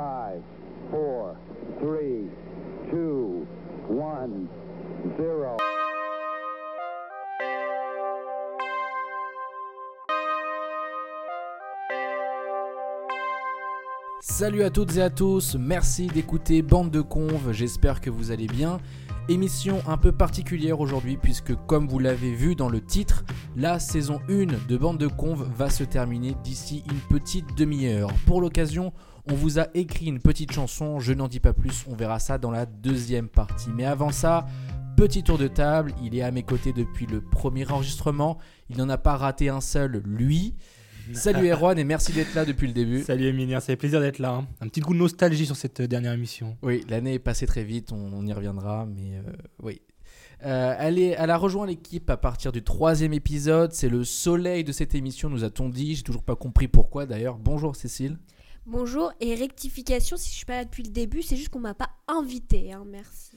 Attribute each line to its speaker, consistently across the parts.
Speaker 1: 5, 4, 3, 2, 1, 0.
Speaker 2: Salut à toutes et à tous, merci d'écouter Bande de Conves, j'espère que vous allez bien. Émission un peu particulière aujourd'hui puisque comme vous l'avez vu dans le titre, la saison 1 de Bande de Conves va se terminer d'ici une petite demi-heure. Pour l'occasion, on vous a écrit une petite chanson, je n'en dis pas plus, on verra ça dans la deuxième partie. Mais avant ça, petit tour de table, il est à mes côtés depuis le premier enregistrement, il n'en a pas raté un seul, lui. Salut Erwan et merci d'être là depuis le début.
Speaker 3: Salut Emilien, fait plaisir d'être là. hein. Un petit coup de nostalgie sur cette euh, dernière émission.
Speaker 2: Oui, l'année est passée très vite, on, on y reviendra, mais euh, oui. Euh, elle, est- elle a rejoint l'équipe à partir du troisième épisode. C'est le soleil de cette émission, nous a-t-on dit. J'ai toujours pas compris pourquoi d'ailleurs. Bonjour Cécile.
Speaker 4: Bonjour et rectification si je suis pas là depuis le début, c'est juste qu'on m'a pas invité, hein, merci.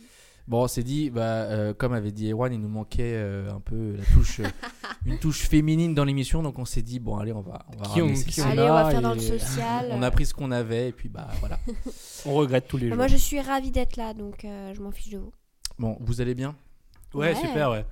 Speaker 2: Bon, on s'est dit, bah, euh, comme avait dit Erwan, il nous manquait euh, un peu la touche, euh, une touche féminine dans l'émission, donc on s'est dit, bon, allez, on va, on va
Speaker 3: Qui on-
Speaker 2: ramener
Speaker 3: qui
Speaker 2: Cécile.
Speaker 3: on
Speaker 4: Allez, on va
Speaker 3: a
Speaker 4: faire dans le social.
Speaker 2: On a pris ce qu'on avait et puis bah voilà.
Speaker 3: On regrette tous les jours.
Speaker 4: Moi je suis ravie d'être là, donc euh, je m'en fiche de vous.
Speaker 2: Bon, vous allez bien?
Speaker 3: Ouais,
Speaker 4: Ouais.
Speaker 3: super, ouais.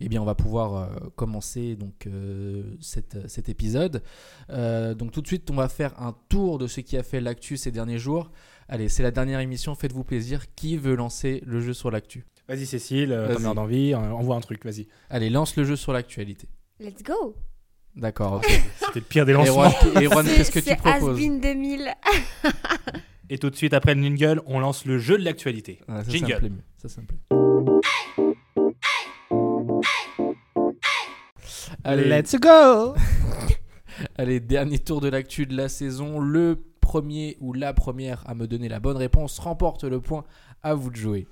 Speaker 2: Eh bien, on va pouvoir euh, commencer donc euh, cette- cet épisode. Euh, donc tout de suite, on va faire un tour de ce qui a fait l'actu ces derniers jours. Allez, c'est la dernière émission, faites-vous plaisir. Qui veut lancer le jeu sur l'actu?
Speaker 3: Vas-y Cécile, euh,
Speaker 2: Vas-y.
Speaker 3: t'en as d'envie, euh, envoie un truc, vas-y.
Speaker 2: Allez, lance le jeu sur l'actualité.
Speaker 4: Let's go
Speaker 2: D'accord, ok.
Speaker 3: C'était le pire des lancements.
Speaker 2: Erwan, qu'est-ce que tu
Speaker 4: c'est
Speaker 2: proposes?
Speaker 4: Has-Been 2000.
Speaker 3: Et tout de suite après le jingle, on lance le jeu de l'actualité.
Speaker 2: Ah, ça, ça me
Speaker 3: jingle.
Speaker 2: plaît mieux. Ça, ça me plaît. Allez,
Speaker 3: Let's go
Speaker 2: Allez, dernier tour de l'actu de la saison. Le premier ou la première à me donner la bonne réponse remporte le point. À vous de jouer.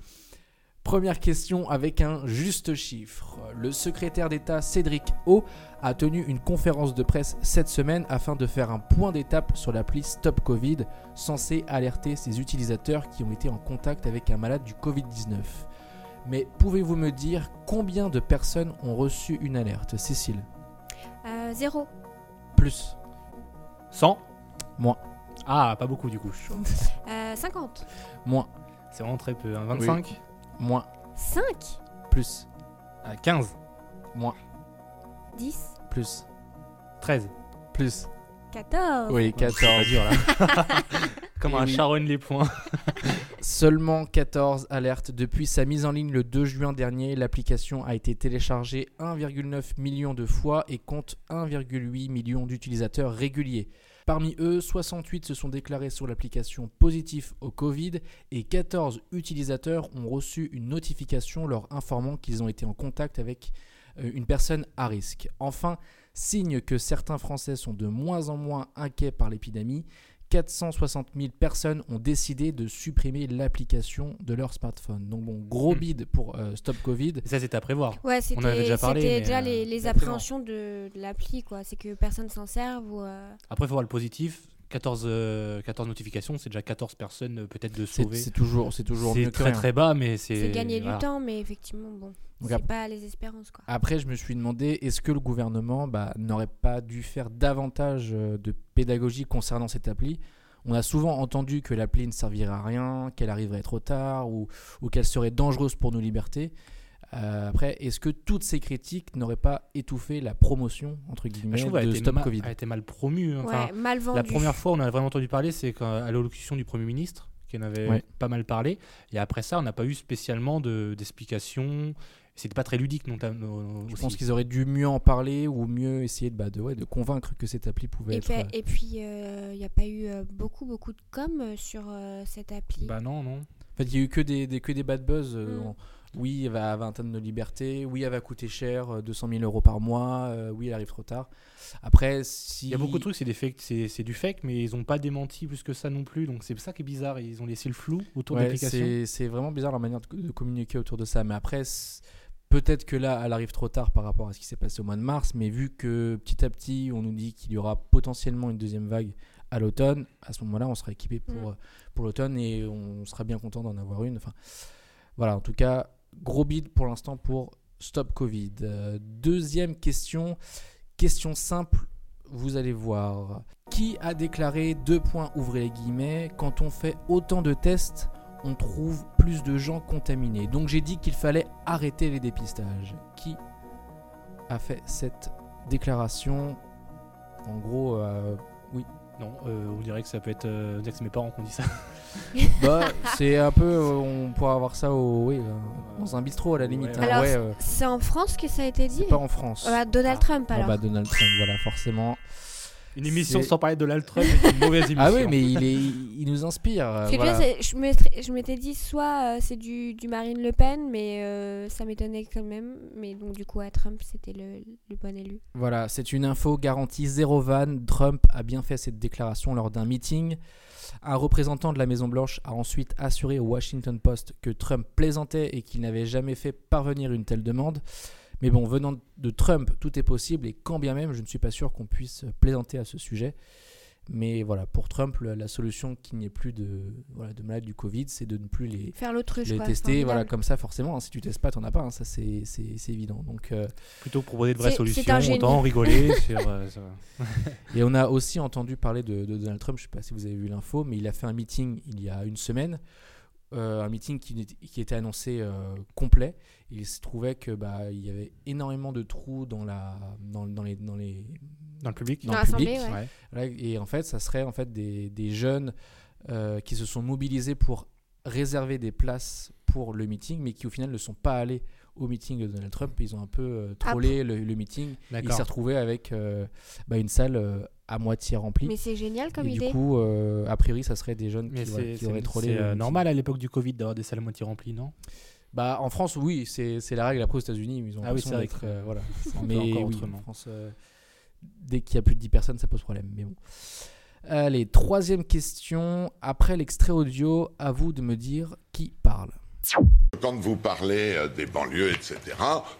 Speaker 2: Première question avec un juste chiffre. Le secrétaire d'État Cédric O a tenu une conférence de presse cette semaine afin de faire un point d'étape sur l'appli Stop Covid censée alerter ses utilisateurs qui ont été en contact avec un malade du Covid-19. Mais pouvez-vous me dire combien de personnes ont reçu une alerte Cécile
Speaker 4: Euh, zéro.
Speaker 2: Plus
Speaker 3: 100
Speaker 2: Moins.
Speaker 3: Ah, pas beaucoup du coup.
Speaker 4: Euh, 50.
Speaker 2: Moins.
Speaker 3: C'est vraiment très peu. hein. 25
Speaker 2: Moins.
Speaker 4: 5.
Speaker 2: Plus.
Speaker 3: Ah, 15
Speaker 2: Moins.
Speaker 4: 10.
Speaker 2: Plus.
Speaker 3: 13
Speaker 2: Plus.
Speaker 4: 14.
Speaker 2: Oui,
Speaker 3: C'est pas
Speaker 2: 14.
Speaker 3: dur là. Comme un
Speaker 2: oui.
Speaker 3: les points.
Speaker 2: Seulement 14 alertes. Depuis sa mise en ligne le 2 juin dernier, l'application a été téléchargée 1,9 million de fois et compte 1,8 million d'utilisateurs réguliers. Parmi eux, 68 se sont déclarés sur l'application positif au Covid et 14 utilisateurs ont reçu une notification leur informant qu'ils ont été en contact avec euh, une personne à risque. Enfin, signe que certains Français sont de moins en moins inquiets par l'épidémie, 460 000 personnes ont décidé de supprimer l'application de leur smartphone. Donc bon, gros
Speaker 3: Hmm.
Speaker 2: bide pour euh, Stop Covid.
Speaker 3: Et ça, c'était à prévoir.
Speaker 4: Ouais, c'était
Speaker 3: On en avait déjà parlé,
Speaker 4: c'était déjà
Speaker 3: euh,
Speaker 4: les, appréhensions de, de l'appli, quoi. C'est que personne s'en serve ou. euh,
Speaker 3: Après, il faut voir le positif. 14, euh, 14 notifications, c'est déjà 14 personnes euh, peut-être de sauver.
Speaker 2: c'est toujours, c'est toujours que
Speaker 3: très
Speaker 2: rien.
Speaker 3: très bas, mais c'est.
Speaker 4: C'est gagner
Speaker 3: voilà.
Speaker 4: du temps, mais effectivement, bon.
Speaker 2: Donc
Speaker 4: C'est
Speaker 2: ap-
Speaker 4: pas les espérances, quoi.
Speaker 2: Après, je me suis demandé, est-ce que le gouvernement bah, n'aurait pas dû faire davantage euh, de pédagogie concernant cette appli? On a souvent entendu que l'appli ne servirait à rien, qu'elle arriverait trop tard ou, ou qu'elle serait dangereuse pour nos libertés. Euh, après, est-ce que toutes ces critiques n'auraient pas étouffé la promotion entre
Speaker 3: Bah,
Speaker 2: guillemets
Speaker 3: je trouve qu'elle
Speaker 2: de
Speaker 3: a été
Speaker 2: Stop
Speaker 3: ma-
Speaker 2: Covid
Speaker 3: elle a été mal promue. hein. Enfin,
Speaker 4: mal vendu.
Speaker 3: La première fois, on a vraiment entendu parler, c'est à l'allocution du Premier ministre, qui en avait
Speaker 2: Ouais.
Speaker 3: pas mal parlé. Et après ça, on n'a pas eu spécialement de- d'explications. C'était pas très ludique non,
Speaker 2: Je pense qu'ils auraient dû mieux en parler ou mieux essayer de, bah, de, ouais, de convaincre que cette appli pouvait
Speaker 4: Et
Speaker 2: être. euh,
Speaker 4: et puis, il n'y a pas eu euh, beaucoup, beaucoup de com euh, sur euh, cette appli.
Speaker 3: Bah non, non.
Speaker 2: En fait, il y a eu que des, des- que des bad buzz. euh,
Speaker 4: Mm.
Speaker 2: en- Oui, elle va avoir un tas de nos libertés. Oui, elle va coûter cher, euh, 200 000 euros par mois. euh, oui, elle arrive trop tard. Après, si.
Speaker 3: Il y a beaucoup de trucs, c'est des c'est c'est du fake, mais ils ont pas démenti plus que ça non plus. Donc c'est ça qui est bizarre. Ils ont laissé le flou autour de l'application.
Speaker 2: c'est c'est vraiment bizarre leur manière de, de communiquer autour de ça. Mais après, peut-être que là, elle arrive trop tard par rapport à ce qui s'est passé au mois de mars. Mais vu que petit à petit, on nous dit qu'il y aura potentiellement une deuxième vague à l'automne, à ce moment-là, on sera équipé pour,
Speaker 4: Mm.
Speaker 2: euh, pour l'automne et on sera bien content d'en avoir une. Enfin, voilà, en tout cas, gros bid pour l'instant pour Stop Covid. Euh, deuxième question, question simple. vous allez voir. Qui a déclaré deux points ouvrez les guillemets quand on fait autant de tests on trouve plus de gens contaminés. Donc j'ai dit qu'il fallait arrêter les dépistages. Qui a fait cette déclaration? En gros, euh,
Speaker 3: Non, euh, on dirait que ça peut être. euh, c'est mes parents qui ont dit ça.
Speaker 2: bah, c'est un peu, euh, on pourra avoir ça au, oui, euh, dans un bistrot à la limite.
Speaker 3: Ouais,
Speaker 2: hein.
Speaker 3: ouais.
Speaker 4: Alors,
Speaker 2: Ouais, euh,
Speaker 4: c'est en France que ça a été dit
Speaker 2: c'est pas en France.
Speaker 4: Ah, Donald
Speaker 3: Ah.
Speaker 4: Trump
Speaker 2: Ah
Speaker 4: alors.
Speaker 2: bah Donald Trump, voilà, forcément.
Speaker 3: Une émission sans parler de Trump est une mauvaise émission.
Speaker 2: Ah oui, mais il, est, il nous inspire. euh,
Speaker 4: Parce que tu
Speaker 2: voilà.
Speaker 4: vois, c'est- je m'étais- dit soit euh, c'est du, du Marine Le Pen, mais euh, ça m'étonnait quand même. Mais donc du coup, à Trump, c'était le, le bon élu.
Speaker 2: Voilà, c'est une info garantie zéro van. Trump a bien fait cette déclaration lors d'un meeting. Un représentant de la Maison Blanche a ensuite assuré au Washington Post que Trump plaisantait et qu'il n'avait jamais fait parvenir une telle demande. Mais bon, venant de Trump, tout est possible et quand bien même, je ne suis pas sûr qu'on puisse plaisanter à ce sujet. Mais voilà, pour Trump, la, solution qu'il n'y ait plus de, voilà, de malades du Covid, c'est de ne plus les,
Speaker 4: Faire l'autruche,
Speaker 2: les
Speaker 4: quoi.
Speaker 2: tester.
Speaker 4: formidable.
Speaker 2: Voilà, comme ça, forcément, hein, si tu testes pas, t'en as pas. hein, ça, c'est c'est- c'est évident. Donc, euh,
Speaker 3: Plutôt que proposer de vraies solutions, autant rigoler sur. euh,
Speaker 2: Et on a aussi entendu parler de, de Donald Trump, je ne sais pas si vous avez vu l'info, mais il a fait un meeting il y a une semaine, euh, un meeting qui, était annoncé euh, complet. Il se trouvait que bah, il y avait énormément de trous dans, la, dans, dans les, dans les
Speaker 3: Dans le public
Speaker 2: dans
Speaker 4: Dans
Speaker 2: le public.
Speaker 4: ouais.
Speaker 3: Ouais.
Speaker 2: Et en fait, ça serait en fait des, des jeunes euh, qui se sont mobilisés pour réserver des places pour le meeting, mais qui au final ne sont pas allés au meeting de Donald Trump. Ils ont un peu euh,
Speaker 4: Ah,
Speaker 2: trollé le, le meeting. Il s'est retrouvé avec euh, bah, une salle euh, à moitié remplie.
Speaker 4: Mais c'est génial comme
Speaker 2: et
Speaker 4: idée.
Speaker 2: du coup, euh, a priori, ça serait des jeunes
Speaker 3: Mais
Speaker 2: qui,
Speaker 3: c'est
Speaker 2: qui
Speaker 3: c'est-
Speaker 2: auraient trollé.
Speaker 3: c'est, euh, normal à l'époque du Covid d'avoir des salles à moitié remplies, non?
Speaker 2: Bah, en France, oui, c'est c'est la règle. Après, aux États-Unis, ils ont
Speaker 3: Ah oui, c'est
Speaker 2: d'être, euh, voilà. Mais
Speaker 3: encore
Speaker 2: oui,
Speaker 3: autrement.
Speaker 2: en France, euh, dès qu'il y a plus de 10 personnes, ça pose problème. Mais bon. Allez, troisième question. Après l'extrait audio, à vous de me dire qui parle.
Speaker 5: Quand vous parlez euh, des banlieues, etc.,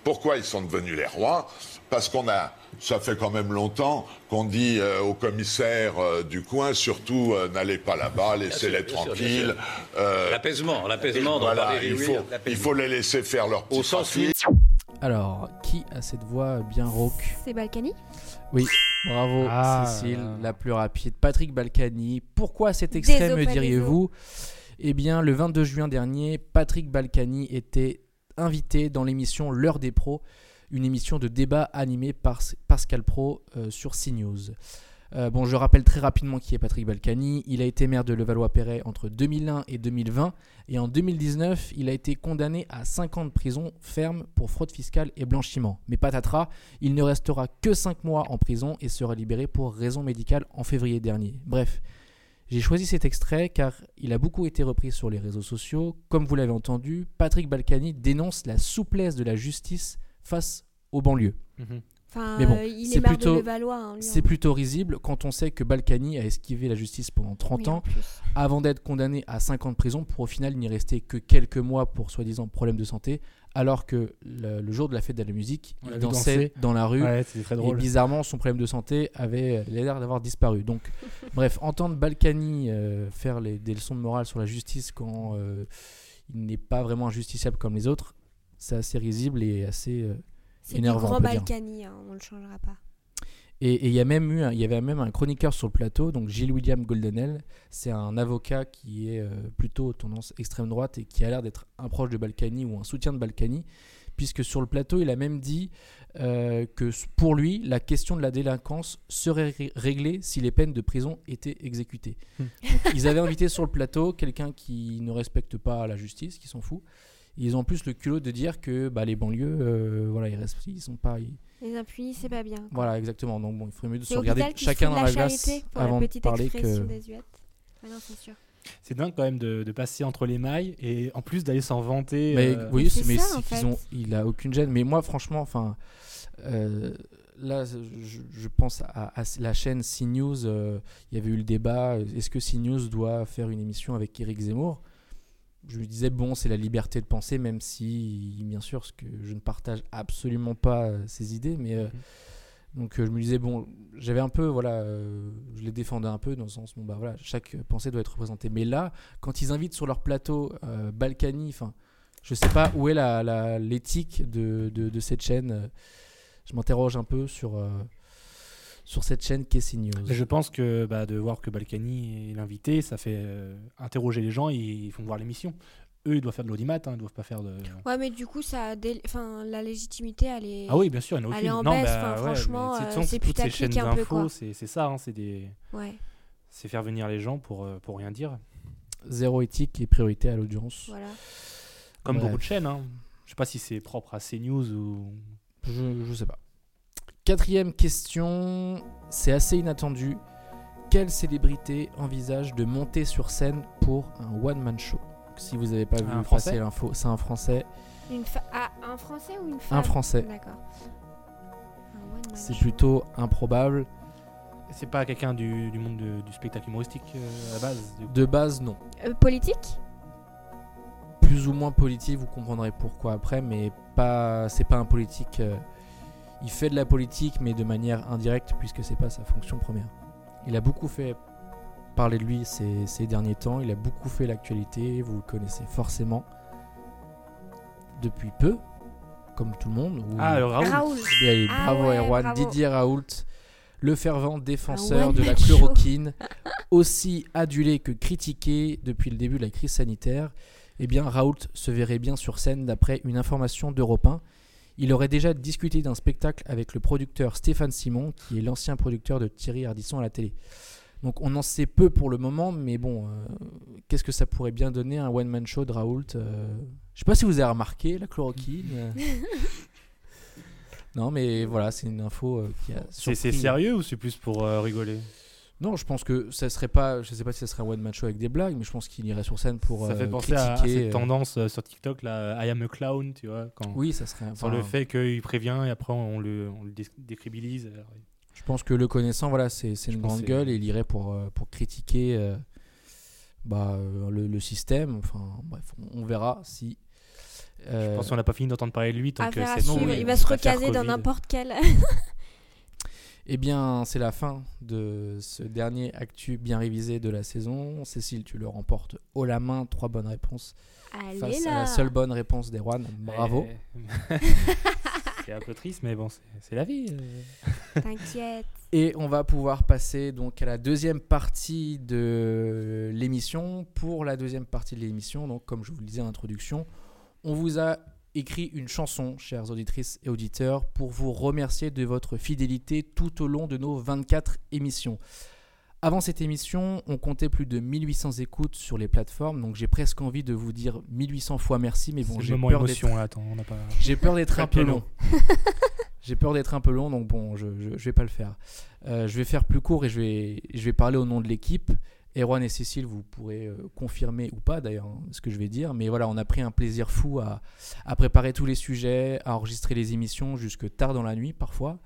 Speaker 5: pourquoi ils sont devenus les rois? Parce qu'on a, ça fait quand même longtemps qu'on dit euh, aux commissaires euh, du coin, surtout euh, n'allez pas là-bas, laissez-les tranquilles. Euh,
Speaker 6: L'apaisement, l'apaisement dont
Speaker 5: voilà, il faut,
Speaker 6: l'apaisement.
Speaker 5: il faut les laisser faire leur petit
Speaker 6: Au sens.
Speaker 2: Alors, qui a cette voix bien rauque?
Speaker 4: C'est Balkany?
Speaker 2: Bravo,
Speaker 3: Ah,
Speaker 2: Cécile, la plus rapide. Patrick Balkany. Pourquoi cet extrait, me diriez-vous? Eh bien, le 22 juin dernier, Patrick Balkany était invité dans l'émission L'heure des pros, une émission de débat animée par Pascal Pro euh, sur CNews. Euh, bon, je rappelle très rapidement qui est Patrick Balkany. Il a été maire de Levallois-Perret entre 2001 et 2020. Et en 2019, il a été condamné à 5 ans de prison ferme pour fraude fiscale et blanchiment. Mais patatras, il ne restera que 5 mois en prison et sera libéré pour raison médicale en février dernier. Bref, j'ai choisi cet extrait car il a beaucoup été repris sur les réseaux sociaux. Comme vous l'avez entendu, Patrick Balkany dénonce la souplesse de la justice face aux banlieues.
Speaker 3: Mhm.
Speaker 4: Enfin,
Speaker 2: Mais bon,
Speaker 4: il
Speaker 2: c'est
Speaker 4: est maire
Speaker 2: plutôt-
Speaker 4: de Levallois. hein,
Speaker 2: C'est plutôt risible quand on sait que Balkany a esquivé la justice pendant 30
Speaker 4: Oui, en
Speaker 2: ans avant d'être condamné à 5 ans de prison pour au final n'y rester que quelques mois pour soi-disant problème de santé, alors que le, le jour de la fête de la musique,
Speaker 3: On
Speaker 2: il dansait
Speaker 3: danser.
Speaker 2: dans la rue
Speaker 3: Ouais,
Speaker 2: et bizarrement son problème de santé avait l'air d'avoir disparu. Donc, bref, entendre Balkany euh, faire les- des leçons de morale sur la justice quand euh, il n'est pas vraiment injusticiable comme les autres, c'est assez risible et assez euh,
Speaker 4: C'est du
Speaker 2: énervant, on
Speaker 4: grand. Balkany, hein, on ne le changera pas.
Speaker 2: Et il y a même eu, un- il y avait même un chroniqueur sur le plateau, donc Gilles William Goldenel. C'est un avocat qui est euh, plutôt tendance extrême droite et qui a l'air d'être un proche de Balkany ou un soutien de Balkany, puisque sur le plateau, il a même dit euh, que pour lui, la question de la délinquance serait ré- réglée si les peines de prison étaient exécutées.
Speaker 3: Hmm.
Speaker 2: Donc, ils avaient invité sur le plateau quelqu'un qui ne respecte pas la justice, qui s'en fout. Ils ont en plus le culot de dire que bah, les banlieues, euh, voilà, ils, restent, ils sont pas, ils-
Speaker 4: Les impunis, c'est pas bien. quoi.
Speaker 2: voilà, exactement. Donc bon, il faudrait mieux de se regarder chacun dans la
Speaker 4: la
Speaker 2: glace avant
Speaker 4: la
Speaker 2: de parler que.
Speaker 4: Ah non, c'est sûr.
Speaker 3: C'est dingue quand même de, de passer entre les mailles et en plus d'aller s'en vanter.
Speaker 2: Mais
Speaker 3: euh,
Speaker 2: oui, mais
Speaker 4: ça,
Speaker 2: c'est
Speaker 4: en
Speaker 2: qu'ils
Speaker 4: fait.
Speaker 2: ont, il a aucune gêne. Mais moi, franchement, enfin, euh, là, je, je pense à, à la chaîne CNews. euh, il y avait eu le débat. Est-ce que CNews doit faire une émission avec Éric Zemmour? Je me disais bon, c'est la liberté de penser, même si, bien sûr, ce que je ne partage absolument pas euh, ces idées, mais euh,
Speaker 3: Mhm.
Speaker 2: donc euh, je me disais bon, j'avais un peu, voilà, euh, je les défendais un peu dans le sens bon bah voilà, chaque pensée doit être représentée. Mais là, quand ils invitent sur leur plateau euh, Balkany, enfin, je sais pas où est la, la- l'éthique de, de, de cette chaîne. Je m'interroge un peu sur, sur cette chaîne KC News.
Speaker 3: Je pense que bah, de voir que Balkany est l'invité, ça fait euh, interroger les gens et ils font voir l'émission. Eux, ils doivent faire de l'audimat, hein, ils doivent pas faire de.
Speaker 4: Ouais, mais du coup, ça, dé- enfin, la légitimité, elle est.
Speaker 3: Ah oui, bien sûr,
Speaker 4: Elle est en
Speaker 3: Non,
Speaker 4: baisse,
Speaker 3: bah,
Speaker 4: enfin,
Speaker 3: ouais, mais
Speaker 4: franchement, euh, c'est
Speaker 3: toutes ces chaînes d'infos, c'est c'est ça, hein, c'est des,
Speaker 4: Ouais,
Speaker 3: c'est faire venir les gens pour euh, pour rien dire.
Speaker 2: Zéro éthique et priorité à l'audience.
Speaker 4: voilà.
Speaker 3: Comme
Speaker 2: Bref.
Speaker 3: beaucoup de chaînes. Hein. Je sais pas si c'est propre à CNews ou.
Speaker 2: Je, je sais pas. Quatrième question, c'est assez inattendu. Quelle célébrité envisage de monter sur scène pour un one-man show? Si vous n'avez pas vu
Speaker 3: Un
Speaker 2: passer
Speaker 3: Français
Speaker 2: l'info, c'est un Français.
Speaker 4: Une fa- ah, un français ou une femme?
Speaker 2: Un Français.
Speaker 4: D'accord.
Speaker 2: C'est plutôt improbable.
Speaker 3: C'est pas quelqu'un du, du monde de- du spectacle humoristique euh, à la base.
Speaker 2: De base, non.
Speaker 4: Euh, politique?
Speaker 2: Plus ou moins politique, vous comprendrez pourquoi après, mais pas, c'est pas un politique. euh, il fait de la politique, mais de manière indirecte, puisque c'est pas sa fonction première. Il a beaucoup fait parler de lui ces, ces derniers temps. Il a beaucoup fait l'actualité. Vous le connaissez forcément depuis peu, comme tout le monde. ou-
Speaker 3: Ah, alors Raoul.
Speaker 4: Raoul.
Speaker 2: Bien, allez,
Speaker 4: Ah
Speaker 2: bravo
Speaker 4: ouais,
Speaker 2: Erwan.
Speaker 4: bravo.
Speaker 2: Didier Raoult, le fervent défenseur de la chloroquine, aussi adulé que critiqué depuis le début de la crise sanitaire. Eh bien, Raoult se verrait bien sur scène d'après une information d'Europe 1. Il aurait déjà discuté d'un spectacle avec le producteur Stéphane Simon, qui est l'ancien producteur de Thierry Ardisson à la télé. Donc on en sait peu pour le moment, mais bon, euh, qu'est-ce que ça pourrait bien donner un one-man show de Raoult euh, Je sais pas si vous avez remarqué la chloroquine. euh. non, mais voilà, c'est une info euh, qui a.
Speaker 3: C'est sérieux ou c'est plus pour euh, rigoler?
Speaker 2: Non, je pense que ça serait pas. Je sais pas si ça serait un one-man show avec des blagues, mais je pense qu'il irait sur scène pour.
Speaker 3: Ça
Speaker 2: euh,
Speaker 3: fait penser à, à
Speaker 2: critiquer,
Speaker 3: cette
Speaker 2: euh,
Speaker 3: tendance euh, sur TikTok, là, I am a clown, tu vois. Quand,
Speaker 2: Oui, ça serait.
Speaker 3: Sur
Speaker 2: enfin,
Speaker 3: le fait qu'il prévient et après on le, on le dé- décribilise. Alors,
Speaker 2: Je pense que le connaissant, voilà, c'est une grande gueule et il irait pour, euh, pour critiquer euh, bah, euh, le, le système. Enfin, bref, on, on verra si.
Speaker 3: Je
Speaker 2: euh,
Speaker 3: pense qu'on n'a pas fini d'entendre parler de lui tant que
Speaker 4: suivre.
Speaker 2: oui,
Speaker 4: Il va se recaser dans n'importe quel.
Speaker 2: Eh bien, c'est la fin de ce dernier actu bien révisé de la saison. Cécile, tu le remportes haut la main, trois bonnes réponses
Speaker 4: Allez
Speaker 2: face
Speaker 4: là.
Speaker 2: à la seule bonne réponse d'Erwan. Bravo.
Speaker 3: Ouais. c'est un peu triste, mais bon, c'est- c'est la vie. euh.
Speaker 4: T'inquiète.
Speaker 2: Et on va pouvoir passer donc à la deuxième partie de l'émission. Pour la deuxième partie de l'émission, donc comme je vous le disais en introduction, on vous a écrit une chanson, chères auditrices et auditeurs, pour vous remercier de votre fidélité tout au long de nos 24 émissions. Avant cette émission, on comptait plus de 1800 écoutes sur les plateformes, donc j'ai presque envie de vous dire 1800 fois merci, mais bon, j'ai peur d'être un peu long. J'ai peur d'être un peu long, donc bon, je, je vais pas le faire. Euh, je vais faire plus court et je vais, je vais parler au nom de l'équipe. Erwan et Cécile, vous pourrez euh, confirmer ou pas d'ailleurs hein, ce que je vais dire, mais voilà, on a pris un plaisir fou à, à préparer tous les sujets, à enregistrer les émissions jusque tard dans la nuit parfois.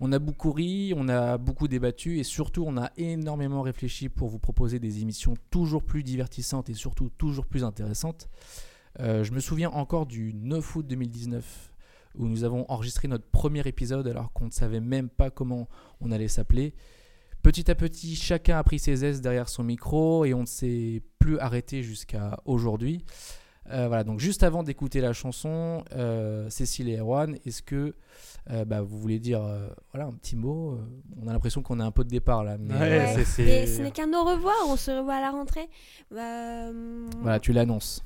Speaker 2: On a beaucoup ri, on a beaucoup débattu et surtout on a énormément réfléchi pour vous proposer des émissions toujours plus divertissantes et surtout toujours plus intéressantes. Euh, je me souviens encore du 9 août 2019 où nous avons enregistré notre premier épisode alors qu'on ne savait même pas comment on allait s'appeler. Petit à petit, chacun a pris ses aises derrière son micro et on ne s'est plus arrêté jusqu'à aujourd'hui. Euh, voilà, donc juste avant d'écouter la chanson, euh, Cécile et Erwan, est-ce que euh, bah, vous voulez dire euh, voilà, un petit mot On a l'impression qu'on est un peu de départ là. Mais,
Speaker 3: Ouais,
Speaker 2: euh,
Speaker 3: c'est- c'est-
Speaker 4: Mais ce n'est qu'un au revoir. On se revoit à la rentrée. Bah, hum,
Speaker 2: voilà, tu l'annonces.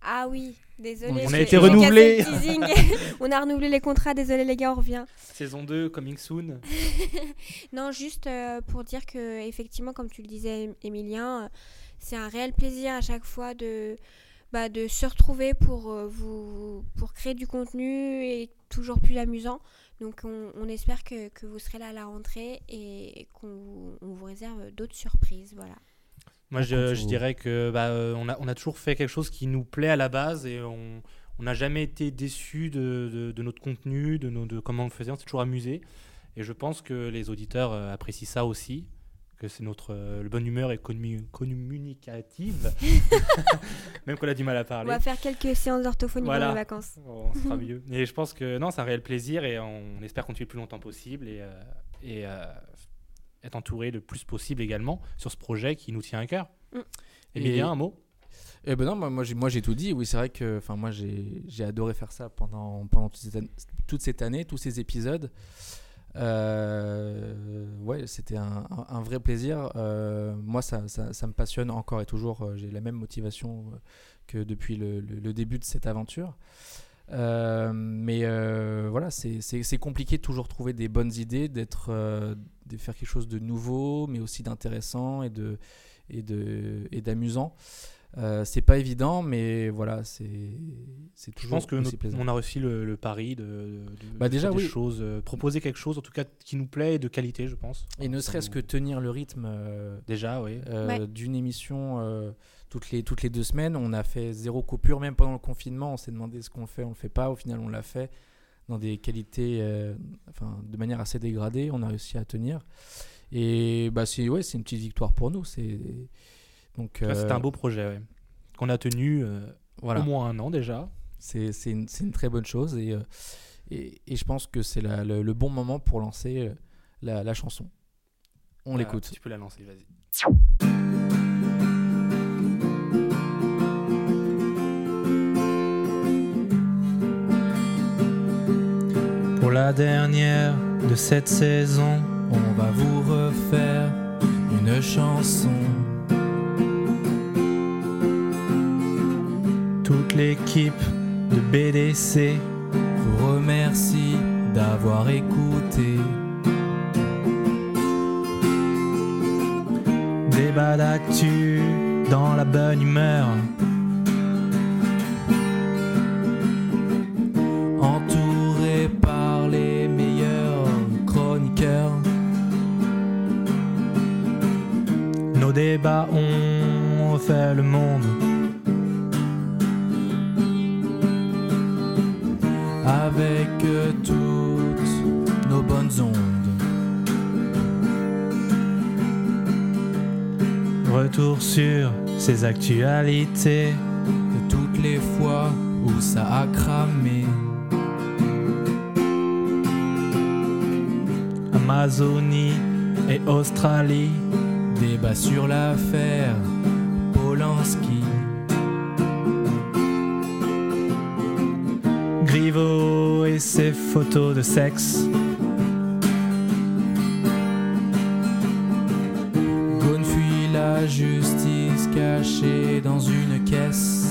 Speaker 4: Ah oui, désolé.
Speaker 2: On a
Speaker 3: été renouvelé.
Speaker 4: on a renouvelé les contrats. Désolé les gars, on revient.
Speaker 3: Saison 2, coming soon.
Speaker 4: Non, juste euh, pour dire que effectivement, comme tu le disais, Em- Emilien, euh, c'est un réel plaisir à chaque fois de, bah, de se retrouver pour euh, vous pour créer du contenu et toujours plus amusant. Donc, on, on espère que, que vous serez là à la rentrée et qu'on vous- on vous réserve d'autres surprises. Voilà.
Speaker 3: Moi, je, dirais que bah, euh, on, a, on a toujours fait quelque chose qui nous plaît à la base et on on n'a jamais été déçu de, de- de notre contenu, de, nos- de comment on le faisait. On s'est toujours amusé. Et je pense que les auditeurs euh, apprécient ça aussi, que c'est notre euh, le bonne humeur est commu- communicative, même qu'on a du mal à
Speaker 4: On
Speaker 3: parler.
Speaker 4: va faire quelques séances d'orthophonie
Speaker 3: Voilà.
Speaker 4: pendant les vacances.
Speaker 3: Oh, on sera mieux. Et je pense que non, c'est un réel plaisir et on espère continuer le plus longtemps possible et, euh, et euh, être entouré le plus possible également sur ce projet qui nous tient à cœur.
Speaker 4: Mm.
Speaker 3: Emilien, un mot?
Speaker 2: Eh ben non, moi, moi, j'ai, moi j'ai tout dit. Oui, c'est vrai que enfin moi j'ai, adoré faire ça pendant, pendant toute, cette année, toute cette année, tous ces épisodes. Euh, ouais, c'était un, vrai plaisir. Euh, moi, ça, ça- ça me passionne encore et toujours. Euh, J'ai la même motivation que depuis le, le- le début de cette aventure. Euh, mais euh, voilà, c'est compliqué de toujours trouver des bonnes idées, d'être, euh, de faire quelque chose de nouveau, mais aussi d'intéressant et de et de et d'amusant. Euh, c'est pas évident, mais voilà, c'est c'est
Speaker 3: Je
Speaker 2: toujours
Speaker 3: pense que on a réussi le, le pari de, de- de
Speaker 2: Bah, déjà,
Speaker 3: faire des
Speaker 2: oui.
Speaker 3: choses, euh, proposer quelque chose en tout cas qui nous plaît et de qualité, je pense.
Speaker 2: Et ne serait-ce que tenir le rythme euh,
Speaker 3: déjà, oui.
Speaker 2: euh,
Speaker 4: Ouais.
Speaker 2: d'une émission euh, toutes, les, toutes les deux semaines. On a fait zéro coupure, même pendant le confinement. On s'est demandé ce qu'on fait, on le fait pas. Au final, on l'a fait dans des qualités, euh, enfin, de manière assez dégradée. On a réussi à tenir. Et bah, c'est ouais, c'est une petite victoire pour nous. C'est donc
Speaker 3: C'était
Speaker 2: euh,
Speaker 3: un beau projet, ouais. Qu'on a tenu euh,
Speaker 2: voilà.
Speaker 3: au moins un an déjà.
Speaker 2: C'est une, une très bonne chose et, et, et je pense que c'est le, le bon moment pour lancer la, la chanson. On l'écoute.
Speaker 3: Tu peux la lancer, vas-y.
Speaker 6: La dernière de cette saison,
Speaker 2: On va vous refaire une chanson.
Speaker 6: toute l'équipe de BDC
Speaker 2: vous remercie d'avoir écouté.
Speaker 6: débat d'actu dans la bonne humeur. Fait le monde.
Speaker 2: Avec toutes nos bonnes ondes.
Speaker 6: Retour sur ces actualités.
Speaker 2: De toutes les fois où ça a cramé.
Speaker 6: Amazonie et Australie.
Speaker 2: Débat sur l'affaire Polanski.
Speaker 6: Griveaux et ses photos de sexe.
Speaker 2: Ghosn fuit la justice cachée dans une caisse.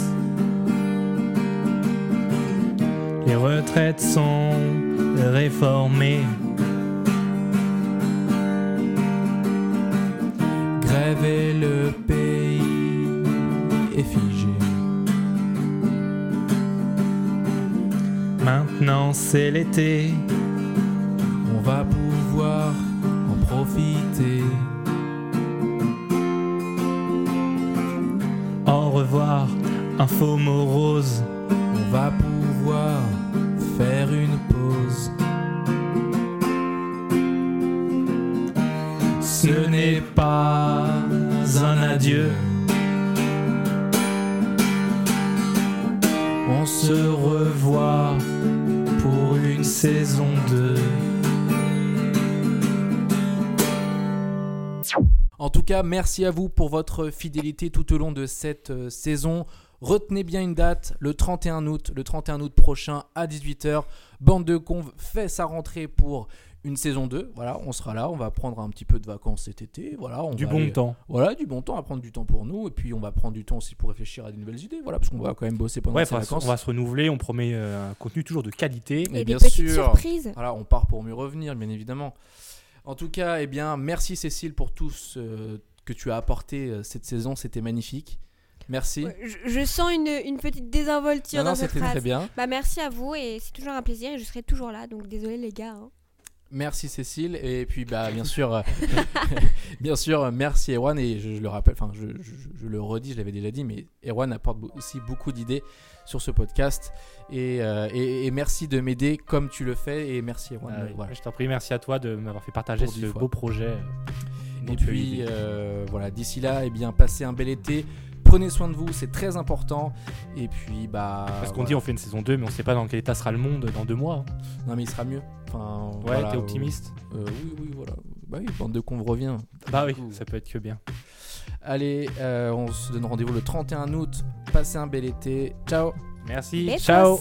Speaker 6: Les retraites sont réformées.
Speaker 2: Grève et le
Speaker 6: Maintenant c'est l'été.
Speaker 2: On va pouvoir en profiter.
Speaker 6: Au revoir, info morose.
Speaker 2: On va pouvoir faire une pause.
Speaker 6: Ce n'est pas un adieu.
Speaker 2: Se revoit
Speaker 6: pour une saison 2.
Speaker 2: En tout cas, merci à vous pour votre fidélité tout au long de cette euh, saison. Retenez bien une date, le 31 août, le 31 août prochain à 18h. Bande de Conve fait sa rentrée pour une saison 2. Voilà, on sera là, on va prendre un petit peu de vacances cet été. Voilà, on
Speaker 3: Du
Speaker 2: va
Speaker 3: bon
Speaker 2: aller-
Speaker 3: temps.
Speaker 2: Voilà, du bon temps, à prendre du temps pour nous. Et puis on va prendre du temps aussi pour réfléchir à de nouvelles idées. Voilà, parce qu'on va quand même bosser pendant
Speaker 3: Ouais,
Speaker 2: ces vacances.
Speaker 3: on va se renouveler, on promet euh, un contenu toujours de qualité.
Speaker 2: Mais
Speaker 4: Et
Speaker 2: bien
Speaker 4: des petites
Speaker 2: sûr.
Speaker 4: surprises.
Speaker 2: Voilà, on part pour mieux revenir, bien évidemment. En tout cas, eh bien, merci Cécile pour tout ce que tu as apporté euh, cette saison. C'était magnifique. Merci.
Speaker 4: Je, je sens une, une petite désinvolture
Speaker 2: Non, non,
Speaker 4: dans cette phrase.
Speaker 2: très bien.
Speaker 4: Bah merci à vous et c'est toujours un plaisir et je serai toujours là donc désolé les gars. hein.
Speaker 2: Merci Cécile. Et puis, bah, bien sûr, euh, bien sûr, merci Erwan. Et je, je le rappelle, enfin, je, je- je le redis, je l'avais déjà dit, mais Erwan apporte aussi beaucoup d'idées sur ce podcast. Et, euh, et- et merci de m'aider comme tu le fais. Et merci Erwan.
Speaker 3: Ah oui.
Speaker 2: Voilà.
Speaker 3: Je t'en prie, merci à toi de m'avoir fait partager
Speaker 2: Pour
Speaker 3: ce
Speaker 2: fois.
Speaker 3: beau projet. euh,
Speaker 2: Et puis euh, voilà, d'ici là, eh bien, passez un bel été. Prenez soin de vous, c'est très important. Et puis bah.
Speaker 3: Parce qu'on
Speaker 2: voilà.
Speaker 3: dit on fait une saison 2, mais on sait pas dans quel état sera le monde dans deux mois. hein.
Speaker 2: Non mais il sera mieux. Enfin,
Speaker 3: Ouais,
Speaker 2: voilà,
Speaker 3: t'es
Speaker 2: euh,
Speaker 3: optimiste
Speaker 2: euh, Oui, oui, voilà. Bah oui, bande de con revient.
Speaker 3: Bah oui, ça peut être que bien.
Speaker 2: Allez, euh, on se donne rendez-vous le 31 août. Passez un bel été. Ciao.
Speaker 3: Merci. Ciao